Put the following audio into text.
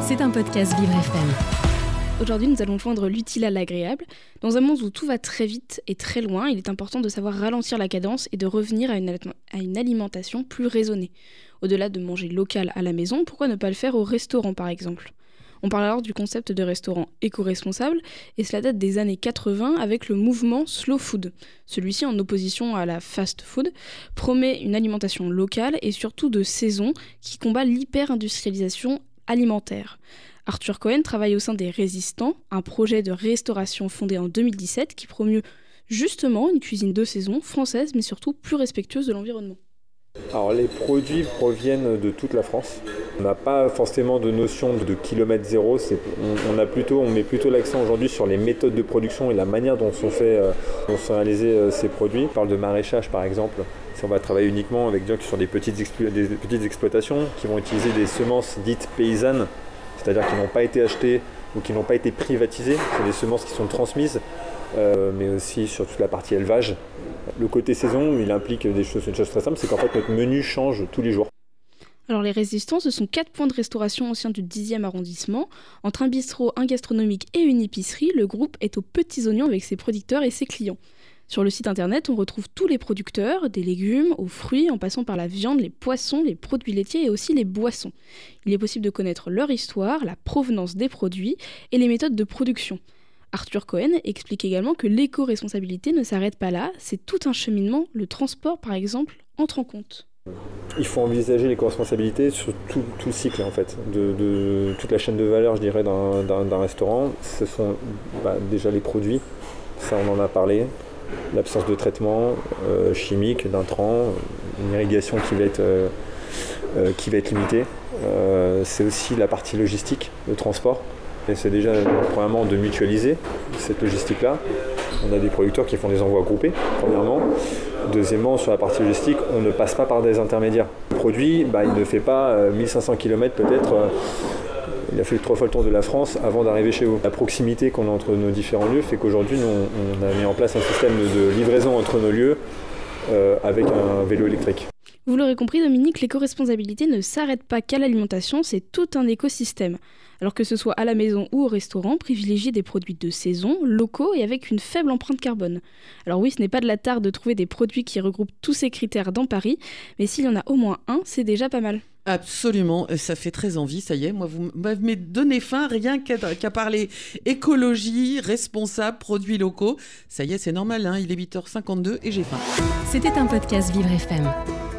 C'est un podcast Vivre FM. Aujourd'hui, nous allons joindre l'utile à l'agréable. Dans un monde où tout va très vite et très loin, il est important de savoir ralentir la cadence et de revenir à une, à une alimentation plus raisonnée. Au-delà de manger local à la maison, pourquoi ne pas le faire au restaurant par exemple? On parle alors du concept de restaurant éco-responsable et cela date des années 80 avec le mouvement Slow Food. Celui-ci, en opposition à la fast food, promet une alimentation locale et surtout de saison qui combat l'hyper-industrialisation alimentaire. Arthur Cohen travaille au sein des Résistants, un projet de restauration fondé en 2017 qui promeut justement une cuisine de saison française mais surtout plus respectueuse de l'environnement. Alors les produits proviennent de toute la France. On n'a pas forcément de notion de kilomètre zéro. On, a plutôt, on met plutôt l'accent aujourd'hui sur les méthodes de production et la manière dont sont, fait, euh, dont sont réalisés euh, ces produits. On parle de maraîchage par exemple. Si on va travailler uniquement avec des gens qui sont des petites, des petites exploitations, qui vont utiliser des semences dites paysannes, c'est-à-dire qui n'ont pas été achetées ou qui n'ont pas été privatisées, c'est des semences qui sont transmises, euh, mais aussi sur toute la partie élevage. Le côté saison, il implique des choses, une chose très simple, c'est qu'en fait notre menu change tous les jours. Alors les résistants, ce sont quatre points de restauration au sein du 10e arrondissement. Entre un bistrot, un gastronomique et une épicerie, le groupe est aux petits oignons avec ses producteurs et ses clients. Sur le site internet, on retrouve tous les producteurs, des légumes aux fruits, en passant par la viande, les poissons, les produits laitiers et aussi les boissons. Il est possible de connaître leur histoire, la provenance des produits et les méthodes de production. Arthur Cohen explique également que l'éco-responsabilité ne s'arrête pas là, c'est tout un cheminement, le transport par exemple entre en compte. Il faut envisager l'éco-responsabilité sur tout, le cycle en fait, de, toute la chaîne de valeur je dirais d'un restaurant. Ce sont bah, déjà les produits, ça on en a parlé, l'absence de traitement euh, chimique, d'intrants, une irrigation qui va être, euh, euh, qui va être limitée. c'est aussi la partie logistique, le transport. C'est déjà, premièrement, de mutualiser cette logistique-là. On a des producteurs qui font des envois groupés, premièrement. Deuxièmement, sur la partie logistique, on ne passe pas par des intermédiaires. Le produit, bah, il ne fait pas 1500 km peut-être. Euh, il a fait trois fois le tour de la France avant d'arriver chez vous. La proximité qu'on a entre nos différents lieux fait qu'aujourd'hui, on, a mis en place un système de livraison entre nos lieux euh, avec un vélo électrique. Vous l'aurez compris, Dominique, l'éco-responsabilité ne s'arrête pas qu'à l'alimentation, c'est tout un écosystème. Alors que ce soit à la maison ou au restaurant, privilégiez des produits de saison, locaux et avec une faible empreinte carbone. Alors oui, ce n'est pas de la tare de trouver des produits qui regroupent tous ces critères dans Paris, mais s'il y en a au moins un, c'est déjà pas mal. Absolument, ça fait très envie, ça y est, moi vous m'avez donné faim rien qu'à parler écologie, responsable, produits locaux. Ça y est, c'est normal, hein, il est 8h52 et j'ai faim. C'était un podcast Vivre FM.